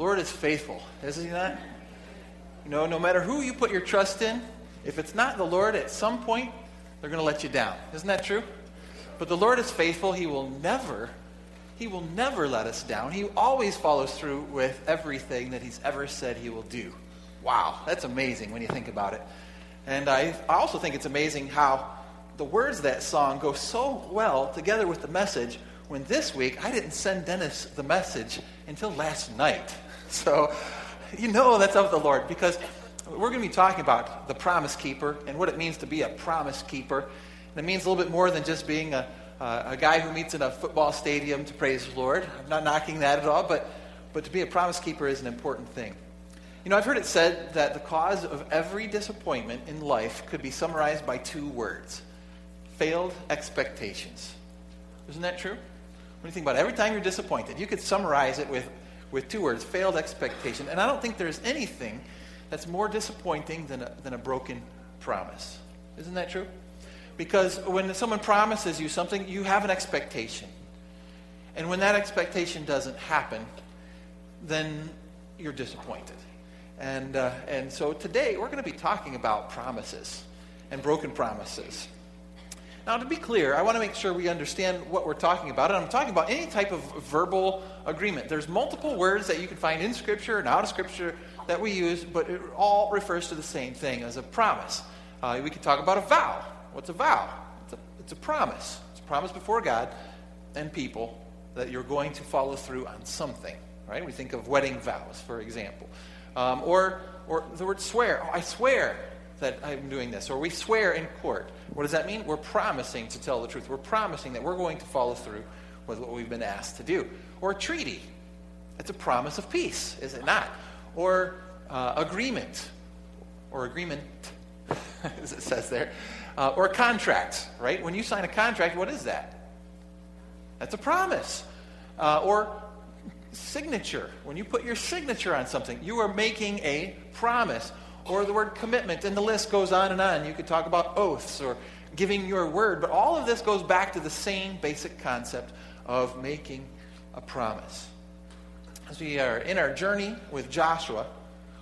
Lord is faithful, isn't he not? You know, no matter who you put your trust in, if it's not the Lord, at some point, they're going to let you down. Isn't that true? But the Lord is faithful. He will never, He will never let us down. He always follows through with everything that He's ever said He will do. Wow, that's amazing when you think about it. And I, I also think it's amazing how the words of that song go so well together with the message when this week I didn't send Dennis the message until last night. So you know that's of the Lord because we're going to be talking about the promise keeper and what it means to be a promise keeper. And it means a little bit more than just being a, uh, a guy who meets in a football stadium to praise the Lord. I'm not knocking that at all, but, but to be a promise keeper is an important thing. You know, I've heard it said that the cause of every disappointment in life could be summarized by two words failed expectations. Isn't that true? When you think about it, every time you're disappointed, you could summarize it with, with two words failed expectation. And I don't think there's anything that's more disappointing than a, than a broken promise. Isn't that true? Because when someone promises you something, you have an expectation. And when that expectation doesn't happen, then you're disappointed. And, uh, and so today we're going to be talking about promises and broken promises. Now, to be clear, I want to make sure we understand what we're talking about. And I'm talking about any type of verbal agreement. There's multiple words that you can find in Scripture and out of Scripture that we use, but it all refers to the same thing as a promise. Uh, we could talk about a vow. What's a vow? It's a, it's a promise. It's a promise before God and people that you're going to follow through on something. Right? We think of wedding vows, for example. Um, or, or the word swear. Oh, I swear that I'm doing this. Or we swear in court. What does that mean? We're promising to tell the truth. We're promising that we're going to follow through with what we've been asked to do. Or a treaty. It's a promise of peace, is it not? or uh, agreement, or agreement, as it says there, uh, or contract, right? When you sign a contract, what is that? That's a promise. Uh, or signature. When you put your signature on something, you are making a promise. Or the word commitment, and the list goes on and on. You could talk about oaths or giving your word, but all of this goes back to the same basic concept of making a promise as we are in our journey with Joshua,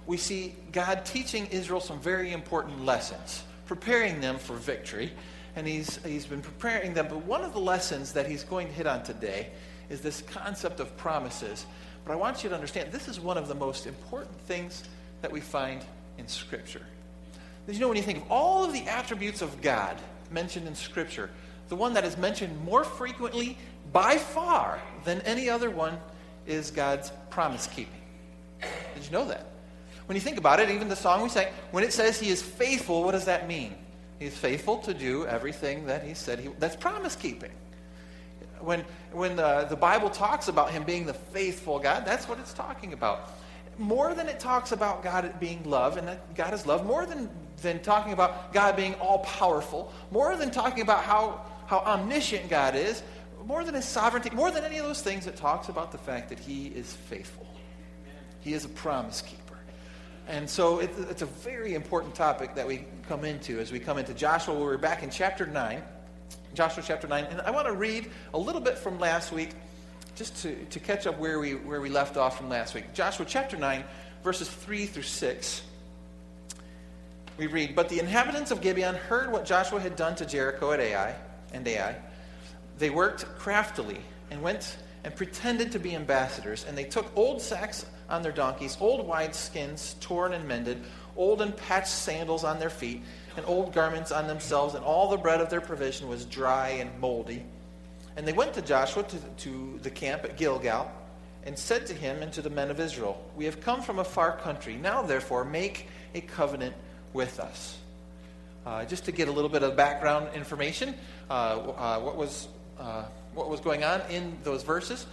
we see God teaching Israel some very important lessons, preparing them for victory. And he's, he's been preparing them. But one of the lessons that he's going to hit on today is this concept of promises. But I want you to understand this is one of the most important things that we find in Scripture. Because you know, when you think of all of the attributes of God mentioned in Scripture, the one that is mentioned more frequently by far than any other one is God's promise keeping. Did you know that? When you think about it, even the song we sang, when it says he is faithful, what does that mean? He is faithful to do everything that he said he That's promise keeping. When, when the, the Bible talks about him being the faithful God, that's what it's talking about. More than it talks about God being love and that God is love, more than, than talking about God being all powerful, more than talking about how, how omniscient God is, more than his sovereignty, more than any of those things, it talks about the fact that he is faithful. He is a promise keeper. And so it, it's a very important topic that we come into as we come into Joshua. We're back in chapter 9, Joshua chapter 9. And I want to read a little bit from last week just to, to catch up where we, where we left off from last week. Joshua chapter 9, verses 3 through 6. We read, But the inhabitants of Gibeon heard what Joshua had done to Jericho at Ai and Ai they worked craftily and went and pretended to be ambassadors, and they took old sacks on their donkeys, old wide skins torn and mended, old and patched sandals on their feet, and old garments on themselves, and all the bread of their provision was dry and moldy. And they went to Joshua to, to the camp at Gilgal, and said to him and to the men of Israel, We have come from a far country. Now, therefore, make a covenant with us. Uh, just to get a little bit of background information, uh, uh, what was uh, what was going on in those verses.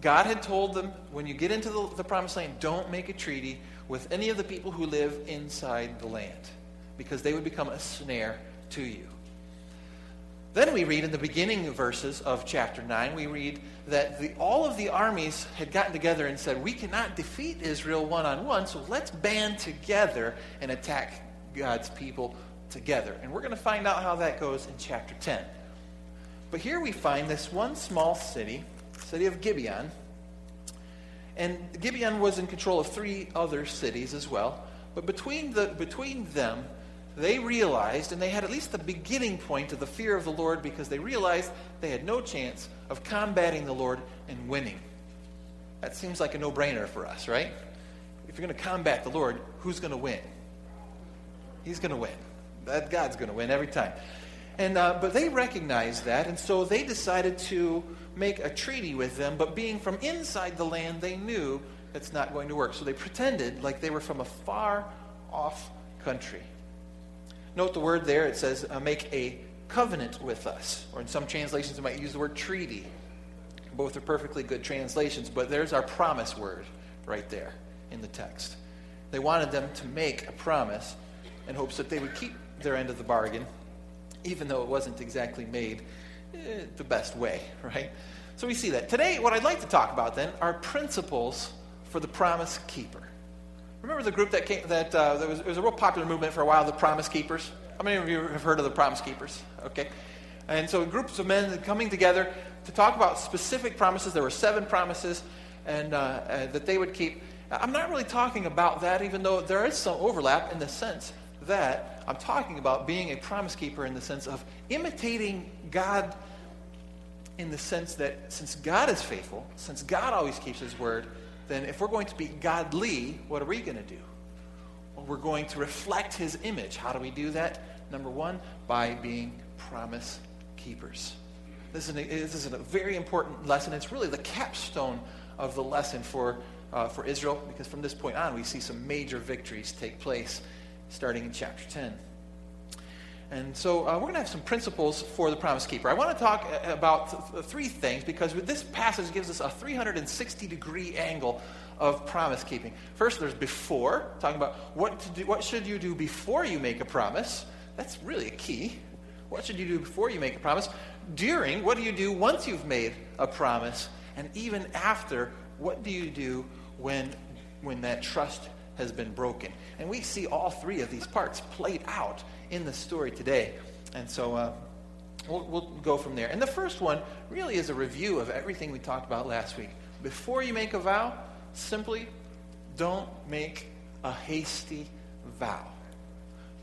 God had told them, when you get into the, the promised land, don't make a treaty with any of the people who live inside the land, because they would become a snare to you. Then we read in the beginning verses of chapter 9, we read that the, all of the armies had gotten together and said, We cannot defeat Israel one on one, so let's band together and attack God's people together. And we're going to find out how that goes in chapter 10. But here we find this one small city, city of Gibeon, And Gibeon was in control of three other cities as well. But between, the, between them, they realized, and they had at least the beginning point of the fear of the Lord because they realized they had no chance of combating the Lord and winning. That seems like a no brainer for us, right? If you're going to combat the Lord, who's going to win? He's going to win. That God's going to win every time. And, uh, but they recognized that, and so they decided to make a treaty with them, but being from inside the land, they knew it's not going to work. So they pretended like they were from a far off country. Note the word there, it says, uh, make a covenant with us. Or in some translations, it might use the word treaty. Both are perfectly good translations, but there's our promise word right there in the text. They wanted them to make a promise in hopes that they would keep their end of the bargain, even though it wasn't exactly made eh, the best way, right? So we see that. Today, what I'd like to talk about then are principles for the promise keeper. Remember the group that came, that uh, there was, it was a real popular movement for a while, the Promise Keepers? How many of you have heard of the Promise Keepers? Okay. And so groups of men coming together to talk about specific promises. There were seven promises and, uh, uh, that they would keep. I'm not really talking about that, even though there is some overlap in the sense that I'm talking about being a promise keeper in the sense of imitating God in the sense that since God is faithful, since God always keeps his word, then if we're going to be godly, what are we going to do? Well, we're going to reflect his image. How do we do that? Number one, by being promise keepers. This is, a, this is a very important lesson. It's really the capstone of the lesson for, uh, for Israel because from this point on, we see some major victories take place starting in chapter 10. And so uh, we're going to have some principles for the promise keeper. I want to talk uh, about th- three things because this passage gives us a 360 degree angle of promise keeping. First, there's before, talking about what, to do, what should you do before you make a promise. That's really a key. What should you do before you make a promise? During, what do you do once you've made a promise? And even after, what do you do when, when that trust has been broken? And we see all three of these parts played out in the story today. And so uh, we'll, we'll go from there. And the first one really is a review of everything we talked about last week. Before you make a vow, simply don't make a hasty vow.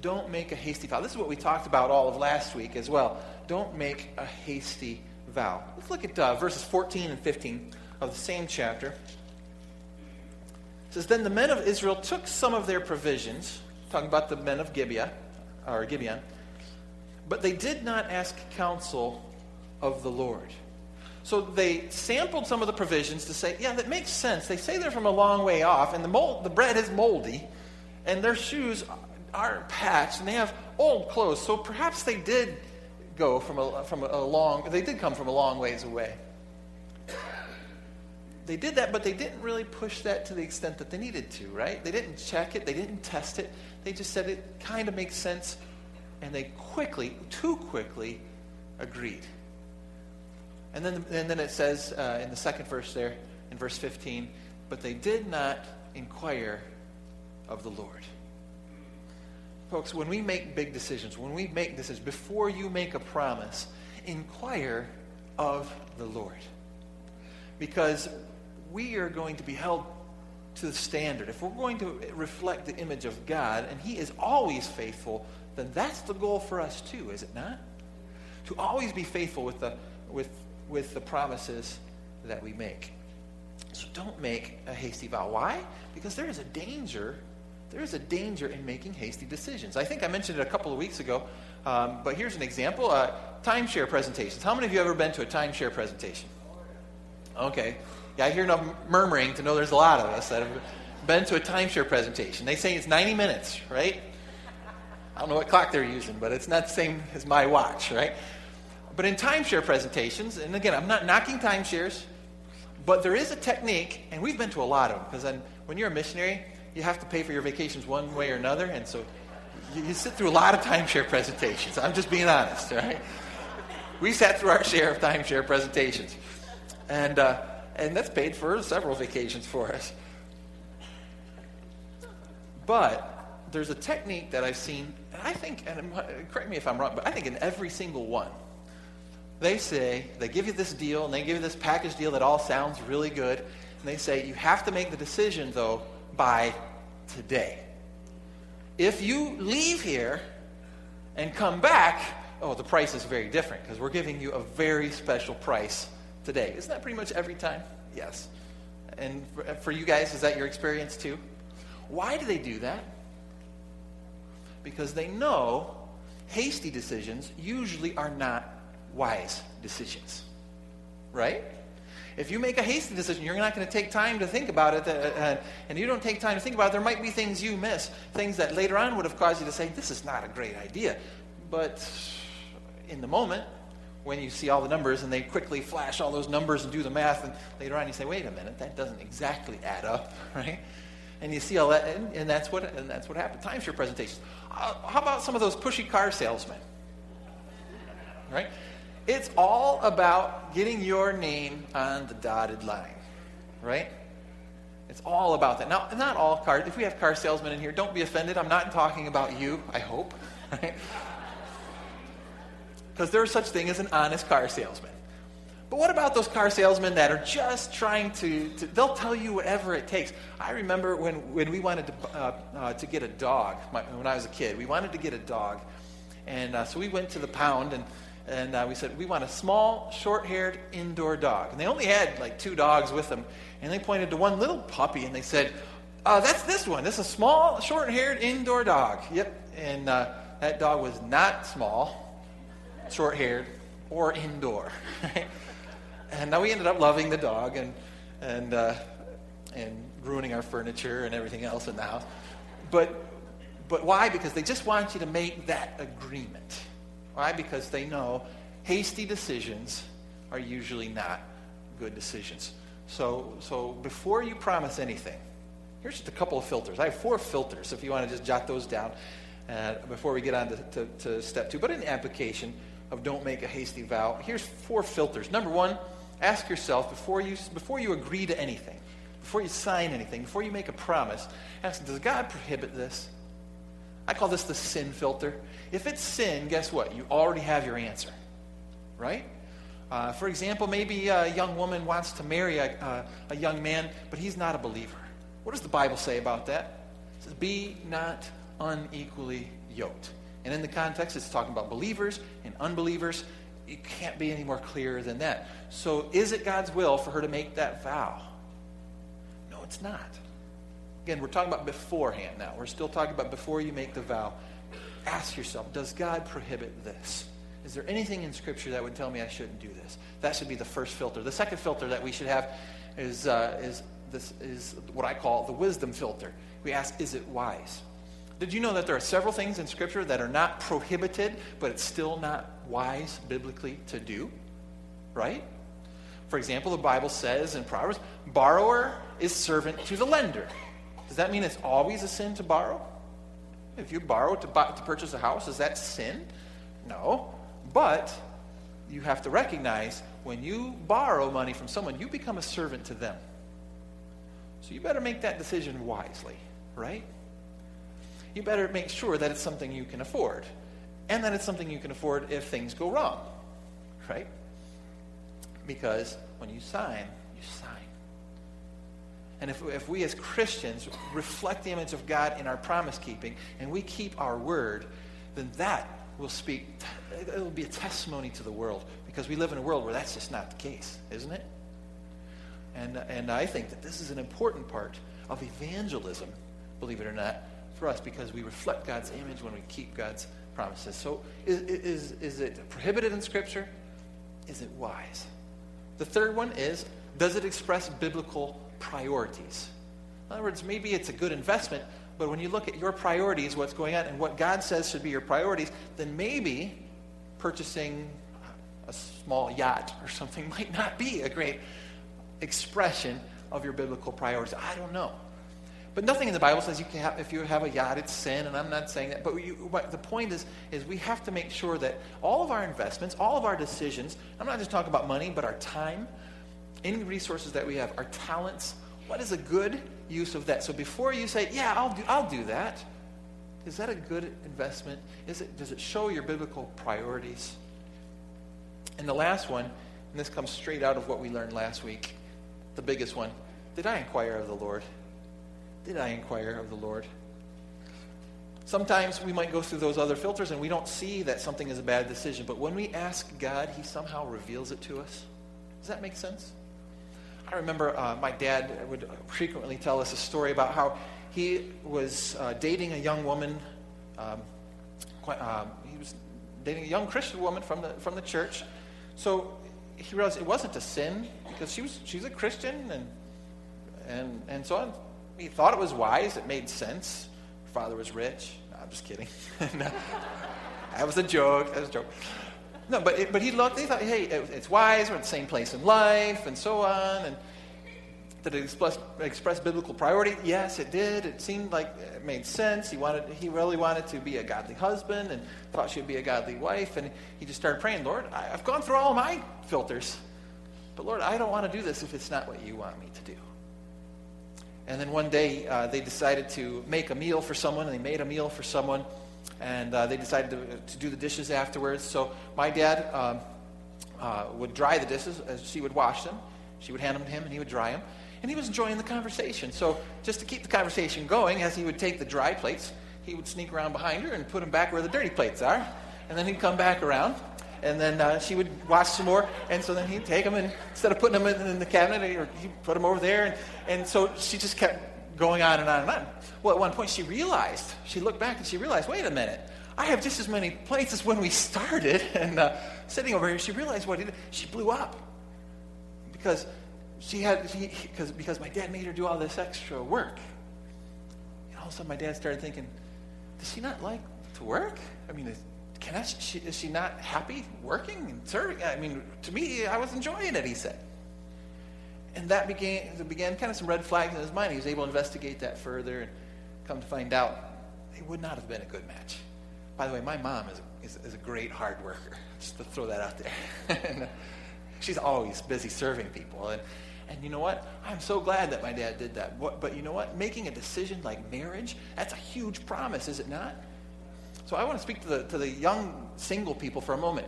Don't make a hasty vow. This is what we talked about all of last week as well. Don't make a hasty vow. Let's look at uh, verses 14 and 15 of the same chapter. Says, Then the men of Israel took some of their provisions, talking about the men of Gibeah, or Gibeon, but they did not ask counsel of the Lord. So they sampled some of the provisions to say, yeah, that makes sense. They say they're from a long way off, and the, mold, the bread is moldy, and their shoes aren't patched, and they have old clothes. So perhaps they did go from a, from a long, they did come from a long ways away. They did that, but they didn't really push that to the extent that they needed to, right? They didn't check it, they didn't test it. They just said it kind of makes sense, and they quickly, too quickly, agreed. And then, and then it says uh, in the second verse there, in verse 15, but they did not inquire of the Lord. Folks, when we make big decisions, when we make decisions, before you make a promise, inquire of the Lord. Because we are going to be held to the standard, if we're going to reflect the image of God, and He is always faithful, then that's the goal for us too, is it not? To always be faithful with the, with, with the promises that we make. So don't make a hasty vow. Why? Because there is a danger. There is a danger in making hasty decisions. I think I mentioned it a couple of weeks ago, um, but here's an example. Uh, timeshare presentations. How many of you have ever been to a timeshare presentation? Okay. Yeah, I hear enough murmuring to know there's a lot of us that have been to a timeshare presentation. They say it's 90 minutes, right? I don't know what clock they're using, but it's not the same as my watch, right? But in timeshare presentations, and again, I'm not knocking timeshares, but there is a technique, and we've been to a lot of them, because when you're a missionary, you have to pay for your vacations one way or another, and so you, you sit through a lot of timeshare presentations. I'm just being honest, right? We sat through our share of timeshare presentations. And, uh, and that's paid for several vacations for us. But there's a technique that I've seen, and I think, and correct me if I'm wrong, but I think in every single one, they say, they give you this deal, and they give you this package deal that all sounds really good. And they say, you have to make the decision, though, by today. If you leave here and come back, oh, the price is very different because we're giving you a very special price today. Isn't that pretty much every time? Yes. And for, for you guys, is that your experience too? Why do they do that? Because they know hasty decisions usually are not wise decisions. Right? If you make a hasty decision, you're not going to take time to think about it, uh, uh, and you don't take time to think about it, there might be things you miss, things that later on would have caused you to say, This is not a great idea. But in the moment, when you see all the numbers and they quickly flash all those numbers and do the math, and later on you say, Wait a minute, that doesn't exactly add up, right? And you see all that, and, and that's what and that's what happened. Timeshare presentations. Uh, how about some of those pushy car salesmen? Right? It's all about getting your name on the dotted line, right? It's all about that. Now, not all car. If we have car salesmen in here, don't be offended. I'm not talking about you. I hope, right? Because there's such thing as an honest car salesman. But what about those car salesmen that are just trying to, to they'll tell you whatever it takes. I remember when, when we wanted to, uh, uh, to get a dog, my, when I was a kid, we wanted to get a dog. And uh, so we went to the pound and and uh, we said, We want a small, short haired indoor dog. And they only had like two dogs with them. And they pointed to one little puppy and they said, uh, That's this one. This is a small, short haired indoor dog. Yep. And uh, that dog was not small, short haired, or indoor. and now we ended up loving the dog and, and, uh, and ruining our furniture and everything else in the house. But, but why? Because they just want you to make that agreement. Why? Because they know hasty decisions are usually not good decisions. So, so before you promise anything, here's just a couple of filters. I have four filters if you want to just jot those down uh, before we get on to, to, to step two. But in application of don't make a hasty vow, here's four filters. Number one, ask yourself before you, before you agree to anything, before you sign anything, before you make a promise, ask, does God prohibit this? I call this the sin filter. If it's sin, guess what? You already have your answer, right? Uh, for example, maybe a young woman wants to marry a, uh, a young man, but he's not a believer. What does the Bible say about that? It says, Be not unequally yoked. And in the context, it's talking about believers and unbelievers. It can't be any more clear than that. So, is it God's will for her to make that vow? No, it's not. Again, we're talking about beforehand now. We're still talking about before you make the vow. Ask yourself, does God prohibit this? Is there anything in Scripture that would tell me I shouldn't do this? That should be the first filter. The second filter that we should have is, uh, is, this, is what I call the wisdom filter. We ask, is it wise? Did you know that there are several things in Scripture that are not prohibited, but it's still not wise biblically to do? Right? For example, the Bible says in Proverbs, borrower is servant to the lender. Does that mean it's always a sin to borrow? If you borrow to, buy, to purchase a house, is that sin? No. But you have to recognize when you borrow money from someone, you become a servant to them. So you better make that decision wisely, right? You better make sure that it's something you can afford and that it's something you can afford if things go wrong, right? Because when you sign, you sign. And if, if we as Christians reflect the image of God in our promise keeping and we keep our word, then that will speak, it will be a testimony to the world because we live in a world where that's just not the case, isn't it? And, and I think that this is an important part of evangelism, believe it or not, for us because we reflect God's image when we keep God's promises. So is, is, is it prohibited in Scripture? Is it wise? The third one is does it express biblical priorities. In other words, maybe it's a good investment, but when you look at your priorities, what's going on, and what God says should be your priorities, then maybe purchasing a small yacht or something might not be a great expression of your biblical priorities. I don't know. But nothing in the Bible says you can have, if you have a yacht, it's sin, and I'm not saying that. But, you, but the point is, is we have to make sure that all of our investments, all of our decisions, I'm not just talking about money, but our time, any resources that we have, our talents, what is a good use of that? So before you say, yeah, I'll do, I'll do that, is that a good investment? Is it, does it show your biblical priorities? And the last one, and this comes straight out of what we learned last week, the biggest one, Did I inquire of the Lord? Did I inquire of the Lord? Sometimes we might go through those other filters and we don't see that something is a bad decision. But when we ask God, He somehow reveals it to us. Does that make sense? I remember uh, my dad would frequently tell us a story about how he was uh, dating a young woman. Um, uh, he was dating a young Christian woman from the, from the church. So he realized it wasn't a sin because she was she's a Christian and and and so on. He thought it was wise. It made sense. Her father was rich. No, I'm just kidding. that was a joke. That was a joke. No, but it, but he looked. He thought, hey, it, it's wise. We're at the same place in life, and so on. And did it express, express biblical priority? Yes, it did. It seemed like it made sense. He wanted. He really wanted to be a godly husband, and thought she would be a godly wife. And he just started praying, Lord, I, I've gone through all my filters, but Lord, I don't want to do this if it's not what you want me to do. And then one day uh, they decided to make a meal for someone, and they made a meal for someone, and uh, they decided to, to, do the dishes afterwards. So my dad um, uh, would dry the dishes as she would wash them. She would hand them to him, and he would dry them. And he was enjoying the conversation. So just to keep the conversation going, as he would take the dry plates, he would sneak around behind her and put them back where the dirty plates are. And then he'd come back around, and then uh, she would wash some more. And so then he'd take them, and instead of putting them in, in the cabinet, or he'd put them over there. And, and so she just kept going on and on and on. Well, at one point she realized, she looked back and she realized, wait a minute, I have just as many plates as when we started. And uh, sitting over here, she realized what he did. She blew up. Because she had, she, because, because my dad made her do all this extra work. And all of a sudden my dad started thinking, does she not like to work? I mean, can I, she, is she not happy working and serving? I mean, to me, I was enjoying it, he said. And that began, began kind of some red flags in his mind. He was able to investigate that further and come to find out it would not have been a good match. By the way, my mom is, is, is a great hard worker, just to throw that out there. and, she's always busy serving people. And, and you know what? I'm so glad that my dad did that. But you know what? Making a decision like marriage, that's a huge promise, is it not? So I want to speak to the, to the young single people for a moment.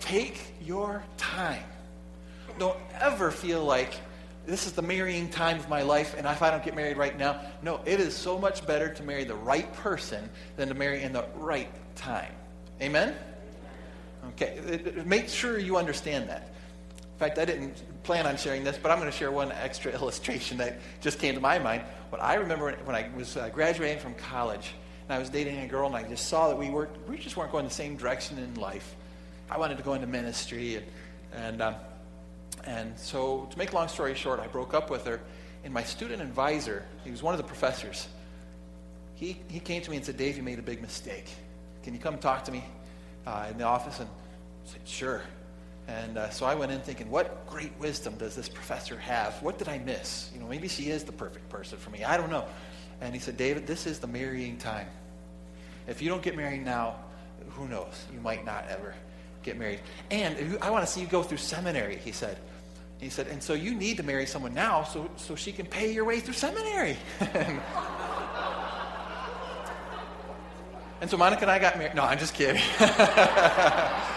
Take your time. Don't ever feel like this is the marrying time of my life, and if I don't get married right now, no, it is so much better to marry the right person than to marry in the right time. Amen? Okay, make sure you understand that. In fact, I didn't plan on sharing this, but I'm going to share one extra illustration that just came to my mind. What I remember when I was uh, graduating from college, and I was dating a girl, and I just saw that we were we just weren't going the same direction in life. I wanted to go into ministry, and and um, and so to make a long story short, I broke up with her. And my student advisor, he was one of the professors. He he came to me and said, "Dave, you made a big mistake. Can you come talk to me uh, in the office?" And I said, "Sure." And uh, so I went in thinking, what great wisdom does this professor have? What did I miss? You know, maybe she is the perfect person for me. I don't know. And he said, David, this is the marrying time. If you don't get married now, who knows? You might not ever get married. And I want to see you go through seminary, he said. He said, and so you need to marry someone now so, so she can pay your way through seminary. and so Monica and I got married. No, I'm just kidding.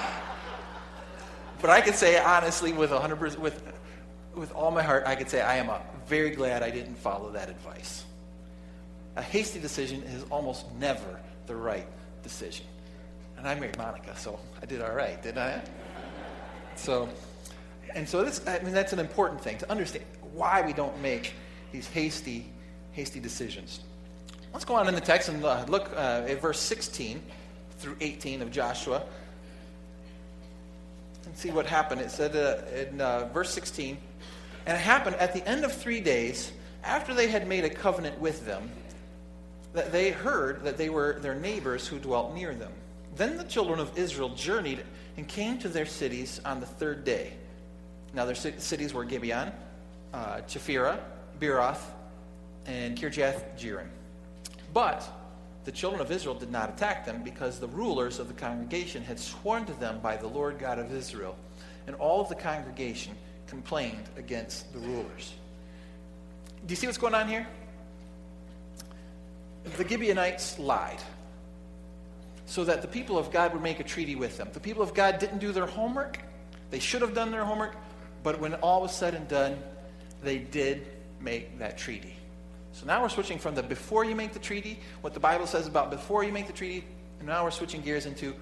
But I could say honestly, with 100%, with, with all my heart, I could say I am very glad I didn't follow that advice. A hasty decision is almost never the right decision. And I married Monica, so I did all right, didn't I? So, and so this, I mean, that's an important thing to understand why we don't make these hasty, hasty decisions. Let's go on in the text and uh, look uh, at verse 16 through 18 of Joshua and see what happened. It said uh, in verse 16, and it happened at the end of three days, after they had made a covenant with them, that they heard that they were their neighbors who dwelt near them. Then the children of Israel journeyed and came to their cities on the third day. Now their cities were Gibeon, uh, Chephirah, Beeroth, and Kirjath Jearim. But the children of Israel did not attack them because the rulers of the congregation had sworn to them by the Lord God of Israel. And all of the congregation complained against the rulers. Do you see what's going on here? The Gibeonites lied so that the people of God would make a treaty with them. The people of God didn't do their homework. They should have done their homework, but when all was said and done, they did make that treaty. So now we're switching from the before you make the treaty, what the Bible says about before you make the treaty, and now we're switching gears into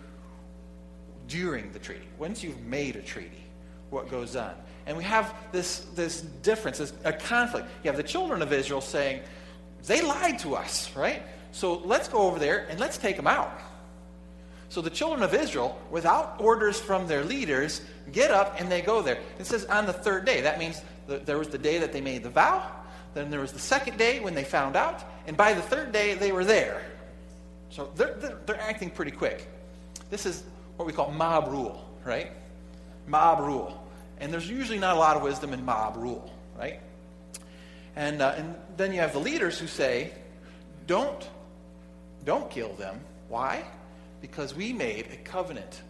during the treaty. Once you've made a treaty, what goes on? And we have this, this difference, this, a conflict. You have the children of Israel saying, they lied to us, right? So let's go over there and let's take them out. So the children of Israel, without orders from their leaders, get up and they go there. It says on the third day. That means the, there was the day that they made the vow, then there was the second day when they found out, and by the third day they were there. So they're, they're, they're acting pretty quick. This is what we call mob rule, right? Mob rule. And there's usually not a lot of wisdom in mob rule, right? And, uh, and then you have the leaders who say, don't, don't kill them. Why? Because we made a covenant,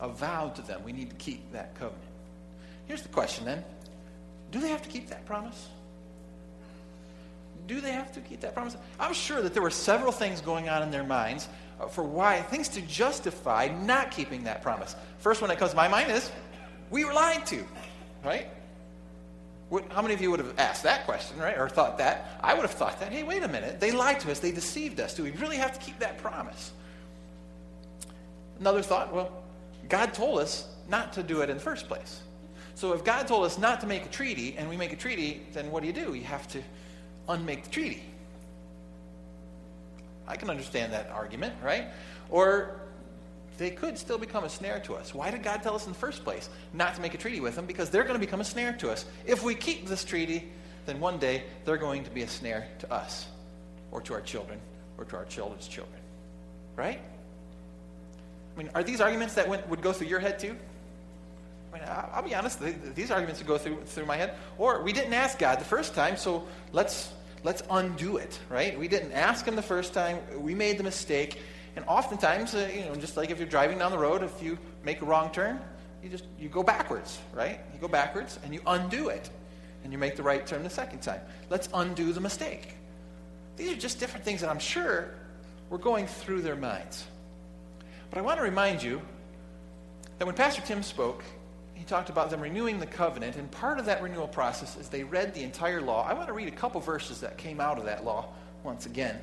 a vow to them. We need to keep that covenant. Here's the question then Do they have to keep that promise? Do they have to keep that promise? I'm sure that there were several things going on in their minds uh, for why, things to justify not keeping that promise. First one that comes to my mind is we were lied to, right? How many of you would have asked that question, right? Or thought that? I would have thought that. Hey, wait a minute. They lied to us. They deceived us. Do we really have to keep that promise? Another thought, well, God told us not to do it in the first place. So if God told us not to make a treaty and we make a treaty, then what do you do? You have to unmake the treaty. I can understand that argument, right? Or they could still become a snare to us. Why did God tell us in the first place not to make a treaty with them? Because they're going to become a snare to us. If we keep this treaty, then one day they're going to be a snare to us, or to our children, or to our children's children. Right? I mean, are these arguments that went, would go through your head too? I mean, I'll be honest, these arguments would go through, through my head. Or we didn't ask God the first time, so let's, let's undo it, right? We didn't ask Him the first time. We made the mistake. And oftentimes, uh, you know, just like if you're driving down the road, if you make a wrong turn, you just you go backwards, right? You go backwards and you undo it, and you make the right turn the second time. Let's undo the mistake. These are just different things that I'm sure were going through their minds. But I want to remind you that when Pastor Tim spoke, he talked about them renewing the covenant, and part of that renewal process is they read the entire law. I want to read a couple verses that came out of that law once again.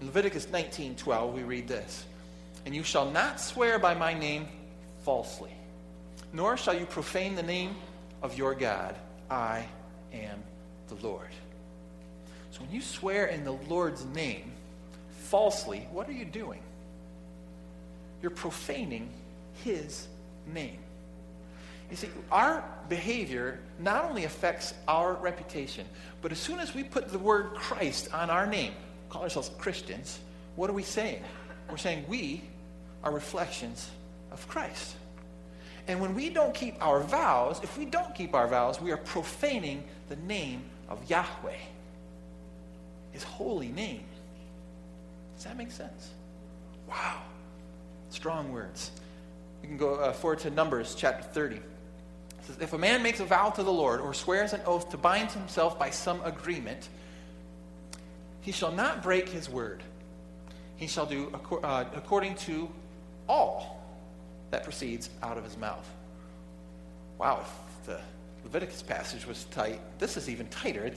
In Leviticus 19:12 we read this, "And you shall not swear by my name falsely, nor shall you profane the name of your God. I am the Lord." So when you swear in the Lord's name falsely, what are you doing? You're profaning his name. You see, our behavior not only affects our reputation, but as soon as we put the word Christ on our name, call ourselves Christians, what are we saying? We're saying we are reflections of Christ. And when we don't keep our vows, if we don't keep our vows, we are profaning the name of Yahweh, his holy name. Does that make sense? Wow. Strong words. We can go uh, forward to Numbers chapter 30. It says, If a man makes a vow to the Lord or swears an oath to bind himself by some agreement, he shall not break his word. He shall do uh, according to all that proceeds out of his mouth. Wow, if the Leviticus passage was tight, this is even tighter.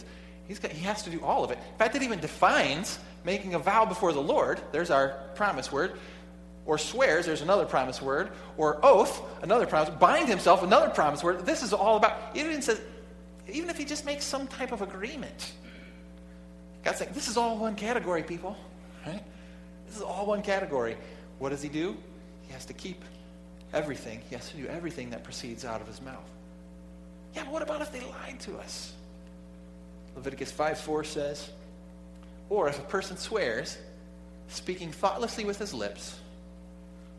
It's, got, he has to do all of it. In fact, it even defines making a vow before the Lord. There's our promise word. Or swears, there's another promise word. Or oath, another promise. Bind himself, another promise word. This is all about, it even says, even if he just makes some type of agreement. God's saying, this is all one category, people. Right? This is all one category. What does he do? He has to keep everything. He has to do everything that proceeds out of his mouth. Yeah, but what about if they lied to us? Leviticus 5 4 says, Or if a person swears, speaking thoughtlessly with his lips,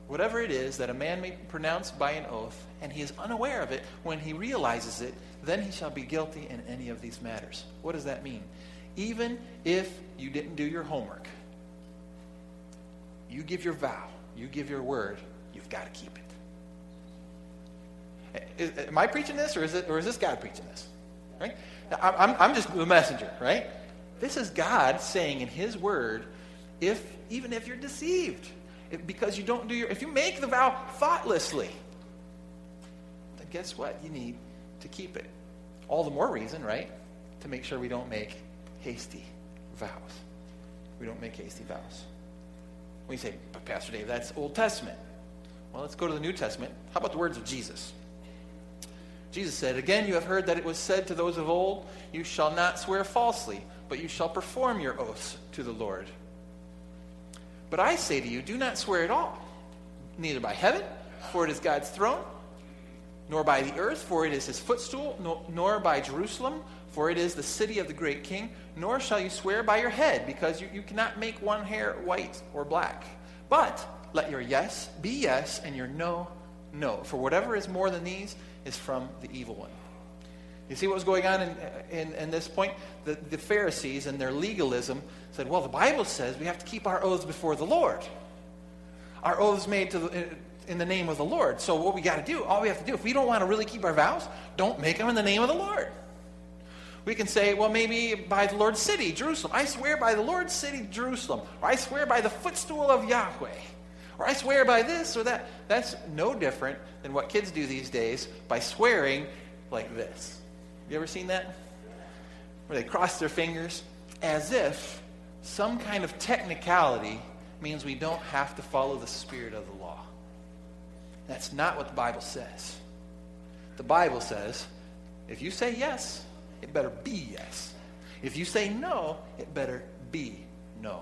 whatever it is that a man may pronounce by an oath, and he is unaware of it, when he realizes it, then he shall be guilty in any of these matters. What does that mean? Even if you didn't do your homework. You give your vow, you give your word, you've got to keep it. Is, am I preaching this, or is, it, or is this God preaching this? Right? I'm, I'm just the messenger, right? This is God saying in His word, if even if you're deceived, if, because you don't do your, if you make the vow thoughtlessly, then guess what? You need to keep it. All the more reason, right? to make sure we don't make hasty vows. We don't make hasty vows. We say, but Pastor Dave, that's Old Testament. Well, let's go to the New Testament. How about the words of Jesus? Jesus said, Again, you have heard that it was said to those of old, You shall not swear falsely, but you shall perform your oaths to the Lord. But I say to you, do not swear at all, neither by heaven, for it is God's throne, nor by the earth, for it is his footstool, nor, by Jerusalem, for it is the city of the great king, nor shall you swear by your head, because you, you cannot make one hair white or black. But let your yes be yes, and your no, no. For whatever is more than these is from the evil one. You see what was going on in, in, in, this point? The, the Pharisees and their legalism said, well, the Bible says we have to keep our oaths before the Lord. Our oaths made to the, in the name of the Lord. So what we got to do, all we have to do, if we don't want to really keep our vows, don't make them in the name of the Lord. We can say, well, maybe by the Lord's city, Jerusalem. I swear by the Lord's city, Jerusalem. Or I swear by the footstool of Yahweh. Or I swear by this or that. That's no different than what kids do these days by swearing like this. You ever seen that? Where they cross their fingers as if some kind of technicality means we don't have to follow the spirit of the law. That's not what the Bible says. The Bible says if you say yes, it better be yes. If you say no, it better be no.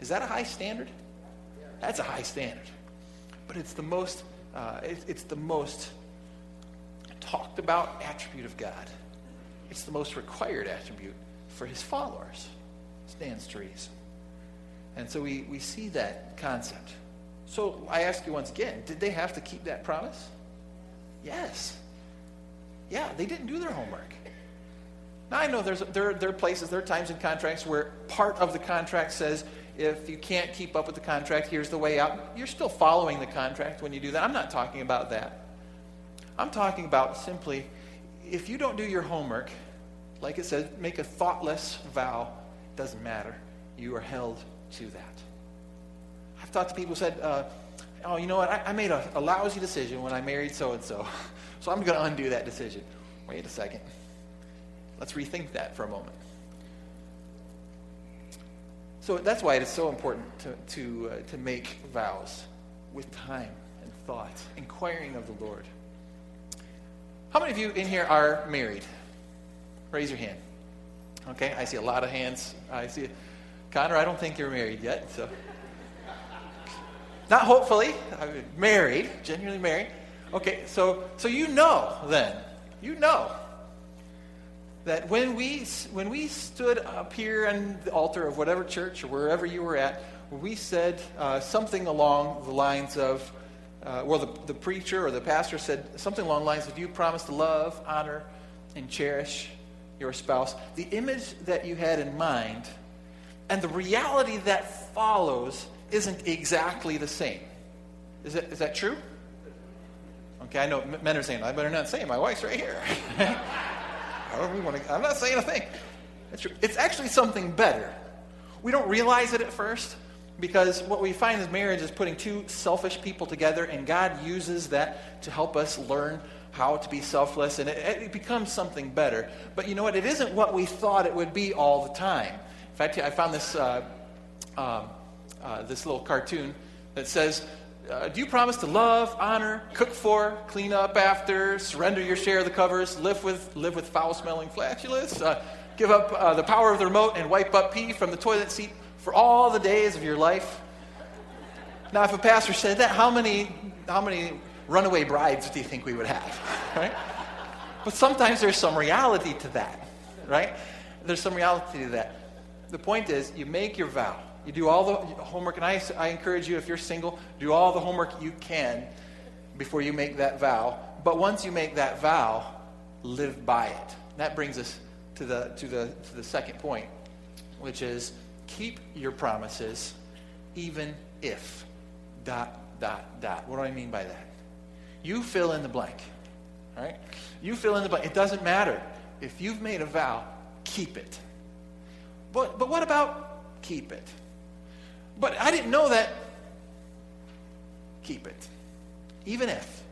Is that a high standard? That's a high standard. But it's the most, uh, it, it's the most talked about attribute of God. It's the most required attribute for his followers. Stands to reason. And so we, we see that concept. So I ask you once again, did they have to keep that promise? Yes. Yeah, they didn't do their homework. Now I know there, there are places, there are times in contracts where part of the contract says if you can't keep up with the contract, here's the way out. You're still following the contract when you do that. I'm not talking about that. I'm talking about simply if you don't do your homework, like it says, make a thoughtless vow, doesn't matter. You are held to that. I've talked to people who said, uh, oh, you know what? I, I made a, a lousy decision when I married so and so, so I'm going to undo that decision. Wait a second. Let's rethink that for a moment. So that's why it is so important to, to, uh, to make vows with time and thought, inquiring of the Lord. How many of you in here are married? Raise your hand. Okay, I see a lot of hands. I see. Connor, I don't think you're married yet, so. Not hopefully. I'm married, genuinely married. Okay, so so you know then, you know that when we, when we stood up here on the altar of whatever church or wherever you were at, we said uh, something along the lines of, uh, well, the, the preacher or the pastor said something along the lines of, you promise to love, honor, and cherish your spouse. The image that you had in mind and the reality that follows isn't exactly the same. Is that, is that true? Okay, I know men are saying, I better not say. My wife's right here. we want to, I'm not saying a thing. It's, it's actually something better. We don't realize it at first because what we find is marriage is putting two selfish people together, and God uses that to help us learn how to be selfless, and it, it, becomes something better. But you know what? It isn't what we thought it would be all the time. In fact, I found this, uh, um, uh, this little cartoon that says uh, do you promise to love, honor, cook for, clean up after, surrender your share of the covers, live with, live with foul smelling flatulence, uh, give up uh, the power of the remote, and wipe up pee from the toilet seat for all the days of your life? Now, if a pastor said that, how many, how many runaway brides do you think we would have? Right? But sometimes there's some reality to that, right? There's some reality to that. The point is, you make your vow. You do all the homework, and I, I encourage you, if you're single, do all the homework you can before you make that vow. But once you make that vow, live by it. That brings us to the, to the, to the second point, which is keep your promises even if dot, dot, dot. What do I mean by that? You fill in the blank. right? You fill in the blank. It doesn't matter. If you've made a vow, keep it. But, but what about keep it? But I didn't know that. Keep it. Even if.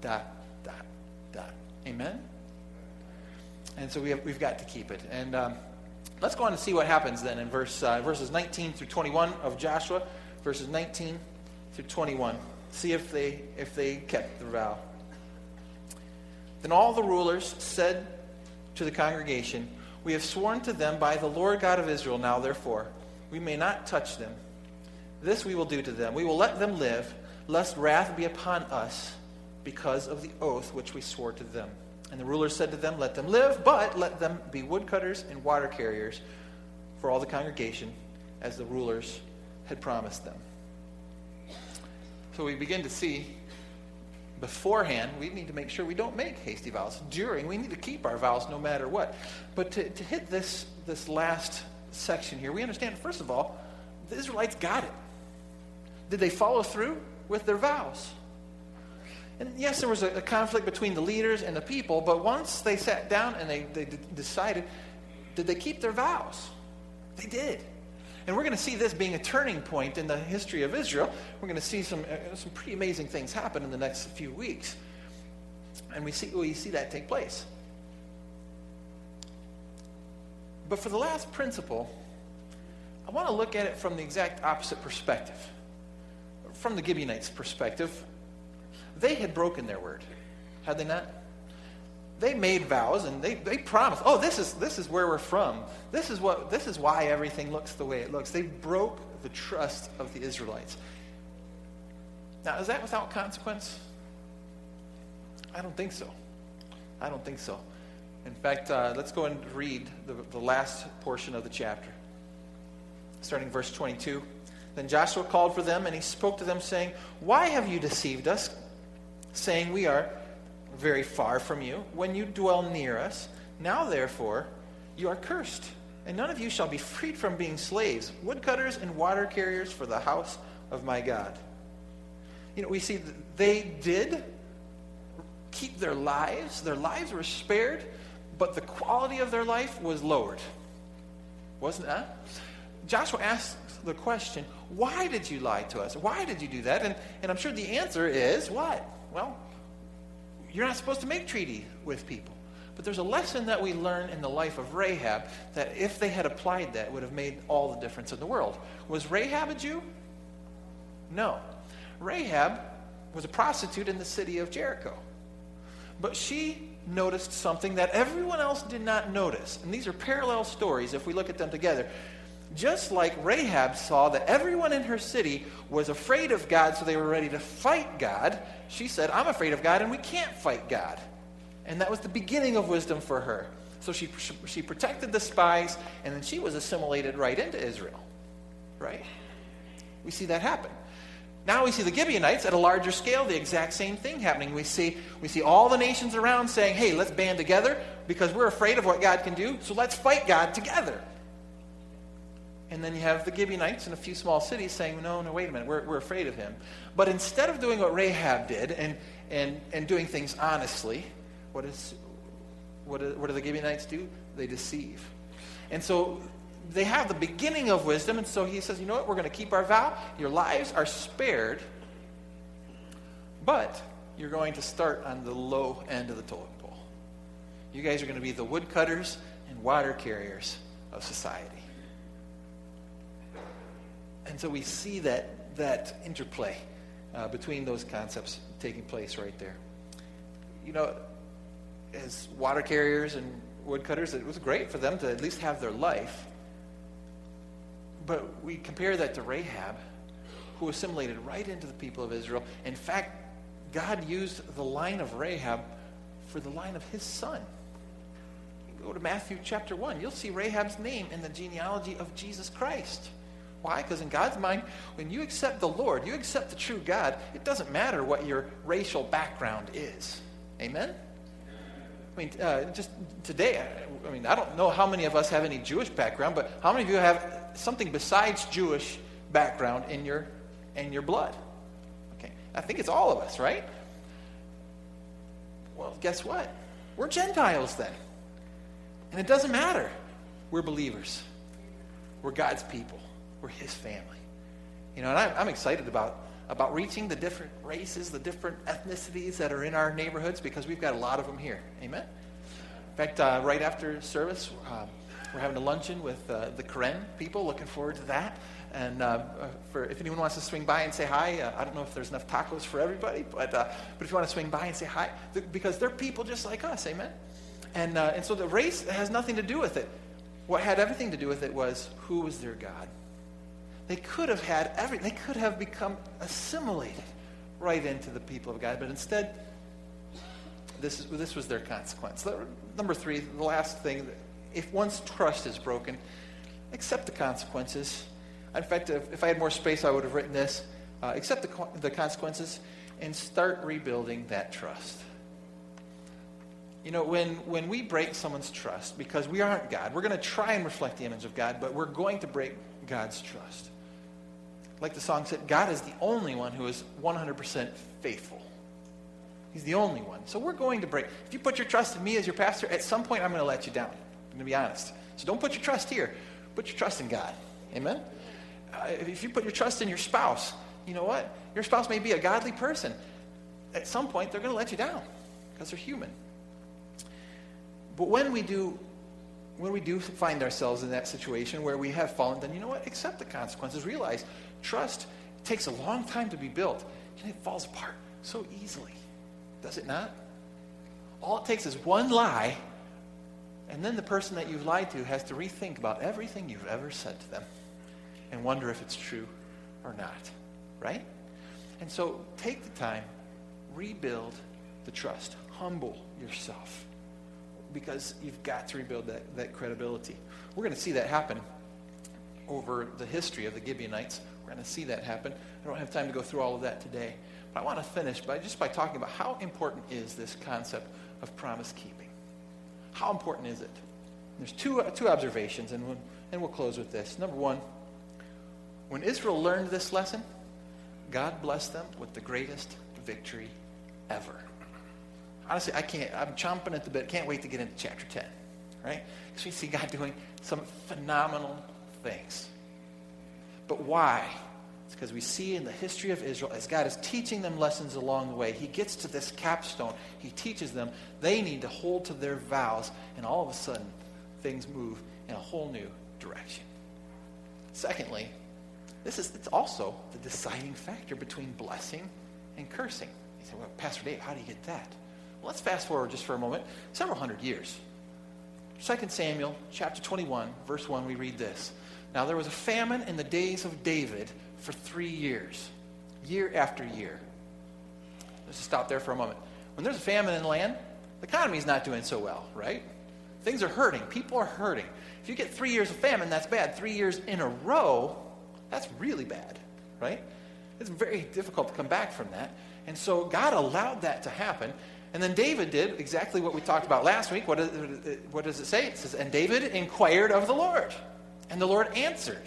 Dot, dot, dot. Amen? And so we have, we've got to keep it. And um, let's go on and see what happens then in verse, uh, verses 19 through 21 of Joshua, verses 19 through 21. See if they, if they kept the vow. Then all the rulers said to the congregation, We have sworn to them by the Lord God of Israel, now therefore, we may not touch them. This we will do to them. We will let them live, lest wrath be upon us because of the oath which we swore to them. And the rulers said to them, Let them live, but let them be woodcutters and water carriers for all the congregation, as the rulers had promised them. So we begin to see beforehand, we need to make sure we don't make hasty vows. During, we need to keep our vows no matter what. But to, to hit this, this last section here, we understand, first of all, the Israelites got it. Did they follow through with their vows? And yes, there was a, a, conflict between the leaders and the people, but once they sat down and they, they d- decided, did they keep their vows? They did. And we're going to see this being a turning point in the history of Israel. We're going to see some, uh, some pretty amazing things happen in the next few weeks. And we see, we see that take place. But for the last principle, I want to look at it from the exact opposite perspective. From the Gibeonites' perspective, they had broken their word, had they not? They made vows and they, they promised, oh, this is, this is where we're from. This is, what, this is why everything looks the way it looks. They broke the trust of the Israelites. Now, is that without consequence? I don't think so. I don't think so. In fact, uh, let's go and read the, the last portion of the chapter, starting verse 22. Then Joshua called for them, and he spoke to them, saying, Why have you deceived us? saying, We are very far from you, when you dwell near us. Now, therefore, you are cursed, and none of you shall be freed from being slaves, woodcutters and water carriers for the house of my God. You know, we see they did keep their lives, their lives were spared, but the quality of their life was lowered. Wasn't that? Joshua asks the question, why did you lie to us? Why did you do that? And, and I'm sure the answer is what? Well, you're not supposed to make treaty with people. But there's a lesson that we learn in the life of Rahab that if they had applied that would have made all the difference in the world. Was Rahab a Jew? No. Rahab was a prostitute in the city of Jericho. But she noticed something that everyone else did not notice. And these are parallel stories if we look at them together. Just like Rahab saw that everyone in her city was afraid of God, so they were ready to fight God, she said, I'm afraid of God and we can't fight God. And that was the beginning of wisdom for her. So she, she protected the spies, and then she was assimilated right into Israel. Right? We see that happen. Now we see the Gibeonites at a larger scale, the exact same thing happening. We see, we see all the nations around saying, hey, let's band together because we're afraid of what God can do, so let's fight God together. And then you have the Gibeonites in a few small cities saying, no, no, wait a minute, we're, we're afraid of him. But instead of doing what Rahab did and, and, and doing things honestly, what, is, what, do, what do the Gibeonites do? They deceive. And so they have the beginning of wisdom, and so he says, you know what, we're going to keep our vow. Your lives are spared, but you're going to start on the low end of the totem pole. You guys are going to be the woodcutters and water carriers of society. And so we see that, that interplay uh, between those concepts taking place right there. You know, as water carriers and woodcutters, it was great for them to at least have their life. But we compare that to Rahab, who assimilated right into the people of Israel. In fact, God used the line of Rahab for the line of his son. Go to Matthew chapter 1. You'll see Rahab's name in the genealogy of Jesus Christ. Why? Because in God's mind, when you accept the Lord, you accept the true God, it doesn't matter what your racial background is. Amen? I mean, uh, just today, I mean, I don't know how many of us have any Jewish background, but how many of you have something besides Jewish background in your, in your blood? Okay, I think it's all of us, right? Well, guess what? We're Gentiles then. And it doesn't matter. We're believers. We're God's people. We're his family. You know, and I, I'm excited about, about reaching the different races, the different ethnicities that are in our neighborhoods because we've got a lot of them here. Amen? In fact, uh, right after service, uh, we're having a luncheon with uh, the Karen people. Looking forward to that. And uh, uh, for, if anyone wants to swing by and say hi, uh, I don't know if there's enough tacos for everybody, but, but if you want to swing by and say hi, th- because they're people just like us, amen? And, and so the race has nothing to do with it. What had everything to do with it was who was their God. They could have had every, they could have become assimilated right into the people of God, but instead, this, is, this was their consequence. Number three, the last thing, if one's trust is broken, accept the consequences. In fact, if, if I had more space, I would have written this uh, accept the, the consequences and start rebuilding that trust. You know, when, when we break someone's trust, because we aren't God, we're going to try and reflect the image of God, but we're going to break God's trust. Like the song said, God is the only one who is 100% faithful. He's the only one. So we're going to break. If you put your trust in me as your pastor, at some point I'm going to let you down. I'm going to be honest. So don't put your trust here. Put your trust in God. Amen? Uh, if you put your trust in your spouse, you know what? Your spouse may be a godly person. At some point, they're going to let you down because they're human. But when we do, when we do find ourselves in that situation where we have fallen, then you know what? Accept the consequences. Realize trust takes a long time to be built, and it falls apart so easily. Does it not? All it takes is one lie, and then the person that you've lied to has to rethink about everything you've ever said to them and wonder if it's true or not. Right? And so take the time, rebuild the trust, humble yourself because you've got to rebuild that, that credibility. We're going to see that happen over the history of the Gibeonites. We're going to see that happen. I don't have time to go through all of that today. But I want to finish by just by talking about how important is this concept of promise keeping. How important is it? There's two, uh, two observations, and we'll, and we'll close with this. Number one, when Israel learned this lesson, God blessed them with the greatest victory ever. Honestly, I can't, I'm chomping at the bit. Can't wait to get into chapter 10, right? Because we see God doing some phenomenal things. But why? It's because we see in the history of Israel, as God is teaching them lessons along the way, He gets to this capstone. He teaches them they need to hold to their vows, and all of a sudden, things move in a whole new direction. Secondly, this is it's also the deciding factor between blessing and cursing. You say, well, Pastor Dave, how do you get that? Well, let's fast forward just for a moment, several hundred years. 2 Samuel chapter 21, verse 1, we read this. Now there was a famine in the days of David for three years, year after year. Let's just stop there for a moment. When there's a famine in the land, the economy's not doing so well, right? Things are hurting. People are hurting. If you get three years of famine, that's bad. Three years in a row, that's really bad, right? It's very difficult to come back from that. And so God allowed that to happen. And then David did exactly what we talked about last week. What does it say? It says, And David inquired of the Lord, and the Lord answered.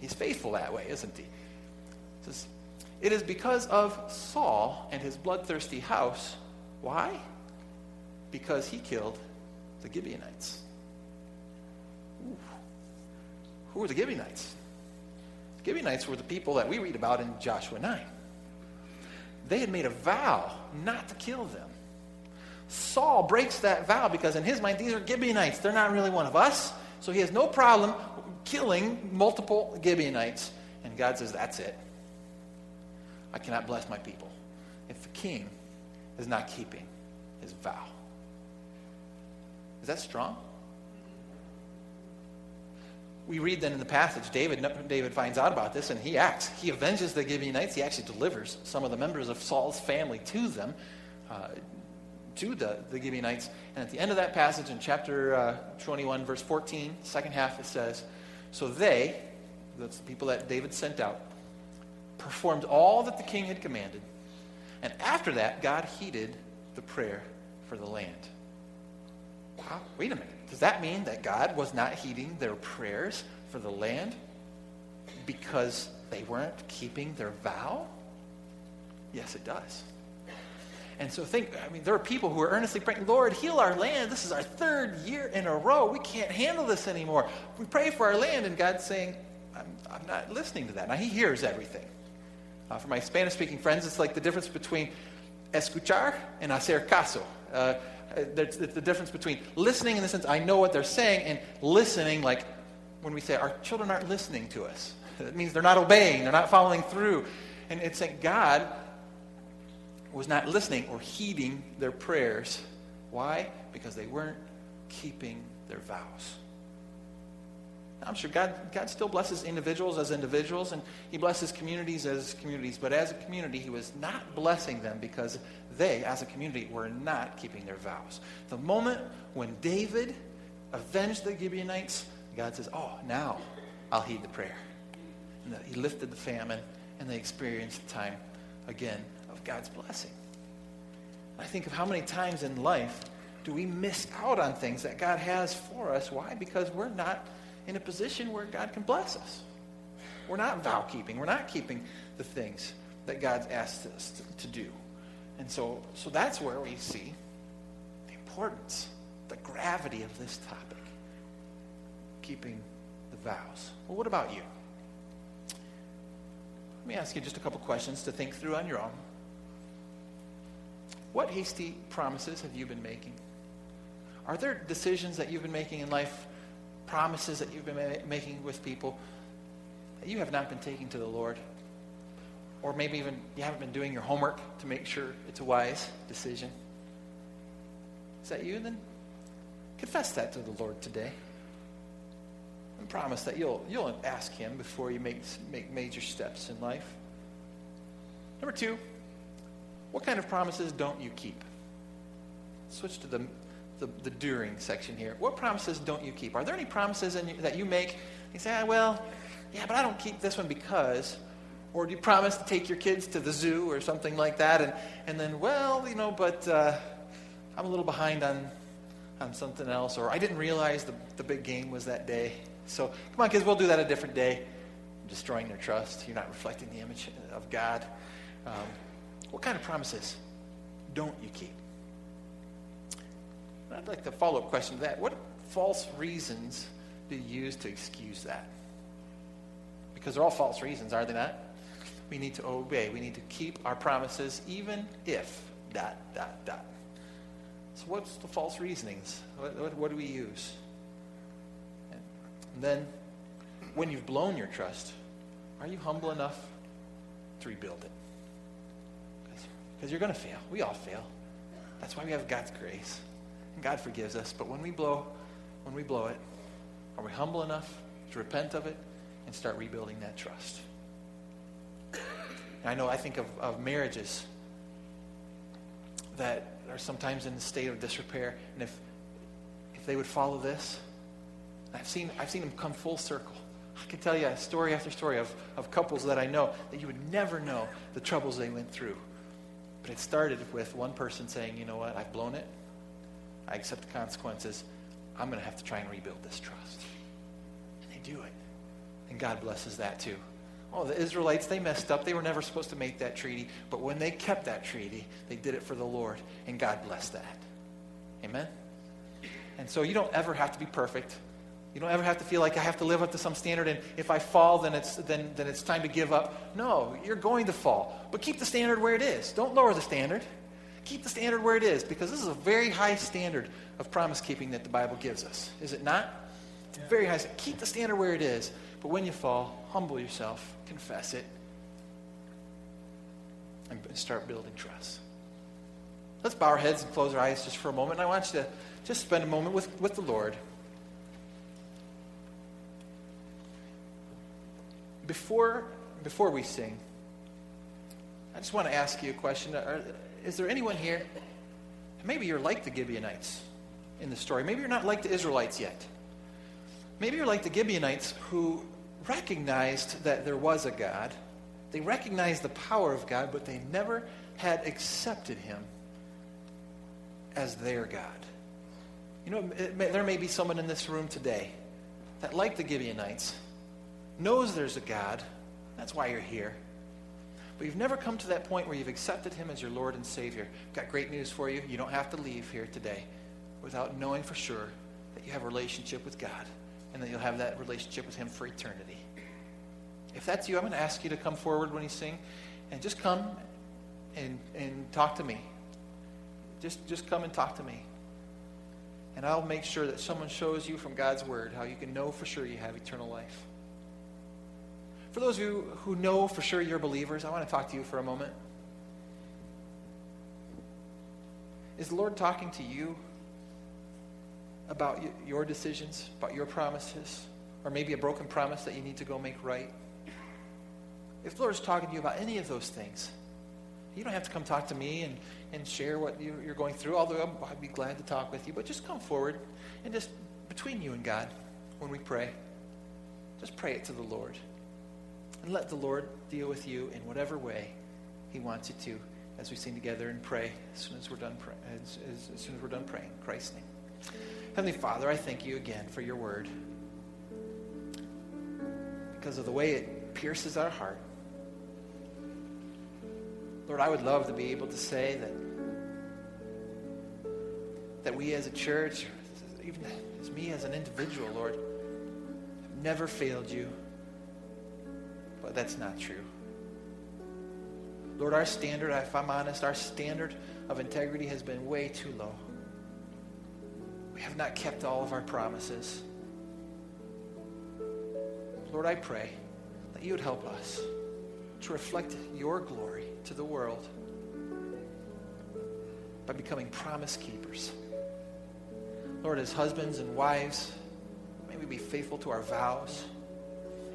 He's faithful that way, isn't he? Says, It is because of Saul and his bloodthirsty house. Why? Because he killed the Gibeonites. Ooh. Who were the Gibeonites? The Gibeonites were the people that we read about in Joshua 9. They had made a vow not to kill them. Saul breaks that vow because in his mind, these are Gibeonites. They're not really one of us. So he has no problem killing multiple Gibeonites. And God says, That's it. I cannot bless my people if the king is not keeping his vow. Is that strong? We read then in the passage, David, David finds out about this and he acts. He avenges the Gibeonites. He actually delivers some of the members of Saul's family to them. Uh, to the, the Gibeonites. And at the end of that passage in chapter uh, 21, verse 14, second half, it says, So they, that's the people that David sent out, performed all that the king had commanded. And after that, God heeded the prayer for the land. Wow, wait a minute. Does that mean that God was not heeding their prayers for the land because they weren't keeping their vow? Yes, it does. And so think, I mean, there are people who are earnestly praying, Lord, heal our land. This is our third year in a row. We can't handle this anymore. We pray for our land, and God's saying, I'm, I'm not listening to that. Now, He hears everything. Uh, for my Spanish speaking friends, it's like the difference between escuchar and hacer caso. Uh, Uh, there's the difference between listening in the sense I know what they're saying and listening like when we say our children aren't listening to us. It means they're not obeying, they're not following through. And it's saying God was not listening or heeding their prayers. Why? Because they weren't keeping their vows. I'm sure God, God still blesses individuals as individuals, and He blesses communities as communities. But as a community, He was not blessing them because they, as a community, were not keeping their vows. The moment when David avenged the Gibeonites, God says, Oh, now I'll heed the prayer. And He lifted the famine, and they experienced the time again God's blessing. I think of how many times in life do we miss out on things that God has for us? Why? Because we're not in a position where God can bless us. We're not vow keeping. We're not keeping the things that God's asked us to, to do. And so, so that's where we see the importance, the gravity of this topic keeping the vows. Well, what about you? Let me ask you just a couple questions to think through on your own. What hasty promises have you been making? Are there decisions that you've been making in life promises that you've been ma- making with people that you have not been taking to the Lord. Or maybe even you haven't been doing your homework to make sure it's a wise decision. Is that you? Then confess that to the Lord today. And promise that you'll, you'll ask Him before you make, make major steps in life. Number two, what kind of promises don't you keep? Switch to the the, the during section here. What promises don't you keep? Are there any promises you, that you make? You say, ah, well, yeah, but I don't keep this one because. Or do you promise to take your kids to the zoo or something like that? And, and then, well, you know, but uh, I'm a little behind on, on something else. Or I didn't realize the, the big game was that day. So come on, kids, we'll do that a different day. Destroying their trust. You're not reflecting the image of God. Um, what kind of promises don't you keep? I'd like the follow up question to that. What false reasons do you use to excuse that? Because they're all false reasons, are they not? We need to obey. We need to keep our promises, even if dot, dot, dot. So, what's the false reasonings? What, what, what do we use? And then, when you've blown your trust, are you humble enough to rebuild it? Because you're going to fail. We all fail. That's why we have God's grace. And God forgives us. But when we blow, when we blow it, are we humble enough to repent of it and start rebuilding that trust? And I know I think of, of marriages that are sometimes in a state of disrepair, and if if they would follow this, I've seen I've seen them come full circle. I can tell you story after story of, of couples that I know that you would never know the troubles they went through. But it started with one person saying, you know what, I've blown it. I accept the consequences. I'm going to have to try and rebuild this trust. And they do it. And God blesses that too. Oh, the Israelites, they messed up. They were never supposed to make that treaty. But when they kept that treaty, they did it for the Lord. And God blessed that. Amen? And so you don't ever have to be perfect. You don't ever have to feel like I have to live up to some standard, and if I fall, then it's, then, then it's time to give up. No, you're going to fall. But keep the standard where it is. Don't lower the standard. Keep the standard where it is because this is a very high standard of promise keeping that the Bible gives us. Is it not? It's very high. Keep the standard where it is. But when you fall, humble yourself, confess it, and start building trust. Let's bow our heads and close our eyes just for a moment. And I want you to just spend a moment with, with the Lord. Before, before we sing, I just want to ask you a question. Are, is there anyone here? Maybe you're like the Gibeonites in the story. Maybe you're not like the Israelites yet. Maybe you're like the Gibeonites who recognized that there was a God. They recognized the power of God, but they never had accepted him as their God. You know, may, there may be someone in this room today that, like the Gibeonites, knows there's a God. That's why you're here but you've never come to that point where you've accepted him as your Lord and Savior, I've got great news for you. You don't have to leave here today without knowing for sure that you have a relationship with God and that you'll have that relationship with him for eternity. If that's you, I'm going to ask you to come forward when you sing and just come and, and talk to me. Just, just come and talk to me. And I'll make sure that someone shows you from God's word how you can know for sure you have eternal life. For those of you who know for sure you're believers, I want to talk to you for a moment. Is the Lord talking to you about your decisions, about your promises, or maybe a broken promise that you need to go make right? If the Lord is talking to you about any of those things, you don't have to come talk to me and, and share what you, are going through, although I'd be glad to talk with you. But just come forward and just between you and God, when we pray, just pray it to the Lord. And let the Lord deal with you in whatever way He wants you to as we sing together and pray as soon as we're done, pray, as, as, as soon as we're done praying. In Christ's name. Heavenly Father, I thank you again for your word. Because of the way it pierces our heart. Lord, I would love to be able to say that that we as a church, even as me as an individual, Lord, have never failed you. But that's not true. Lord, our standard, if I'm honest, our standard of integrity has been way too low. We have not kept all of our promises. Lord, I pray that you would help us to reflect your glory to the world by becoming promise keepers. Lord, as husbands and wives, may we be faithful to our vows.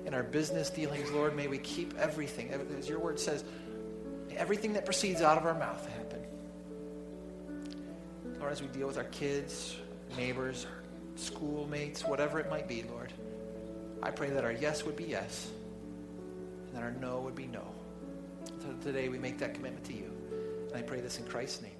In our business dealings, Lord, may we keep everything, as your word says, everything that proceeds out of our mouth happen. Lord, as we deal with our kids, neighbors, schoolmates, whatever it might be, Lord, I pray that our yes would be yes and that our no would be no. So today we make that commitment to you. And I pray this in Christ's name.